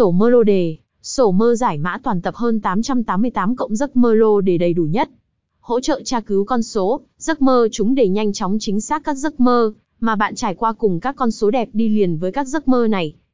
Sổ mơ lô đề, sổ mơ giải mã toàn tập hơn 888 cộng giấc mơ lô đề đầy đủ nhất. Hỗ trợ tra cứu con số, giấc mơ chúng để nhanh chóng chính xác các giấc mơ mà bạn trải qua cùng các con số đẹp đi liền với các giấc mơ này.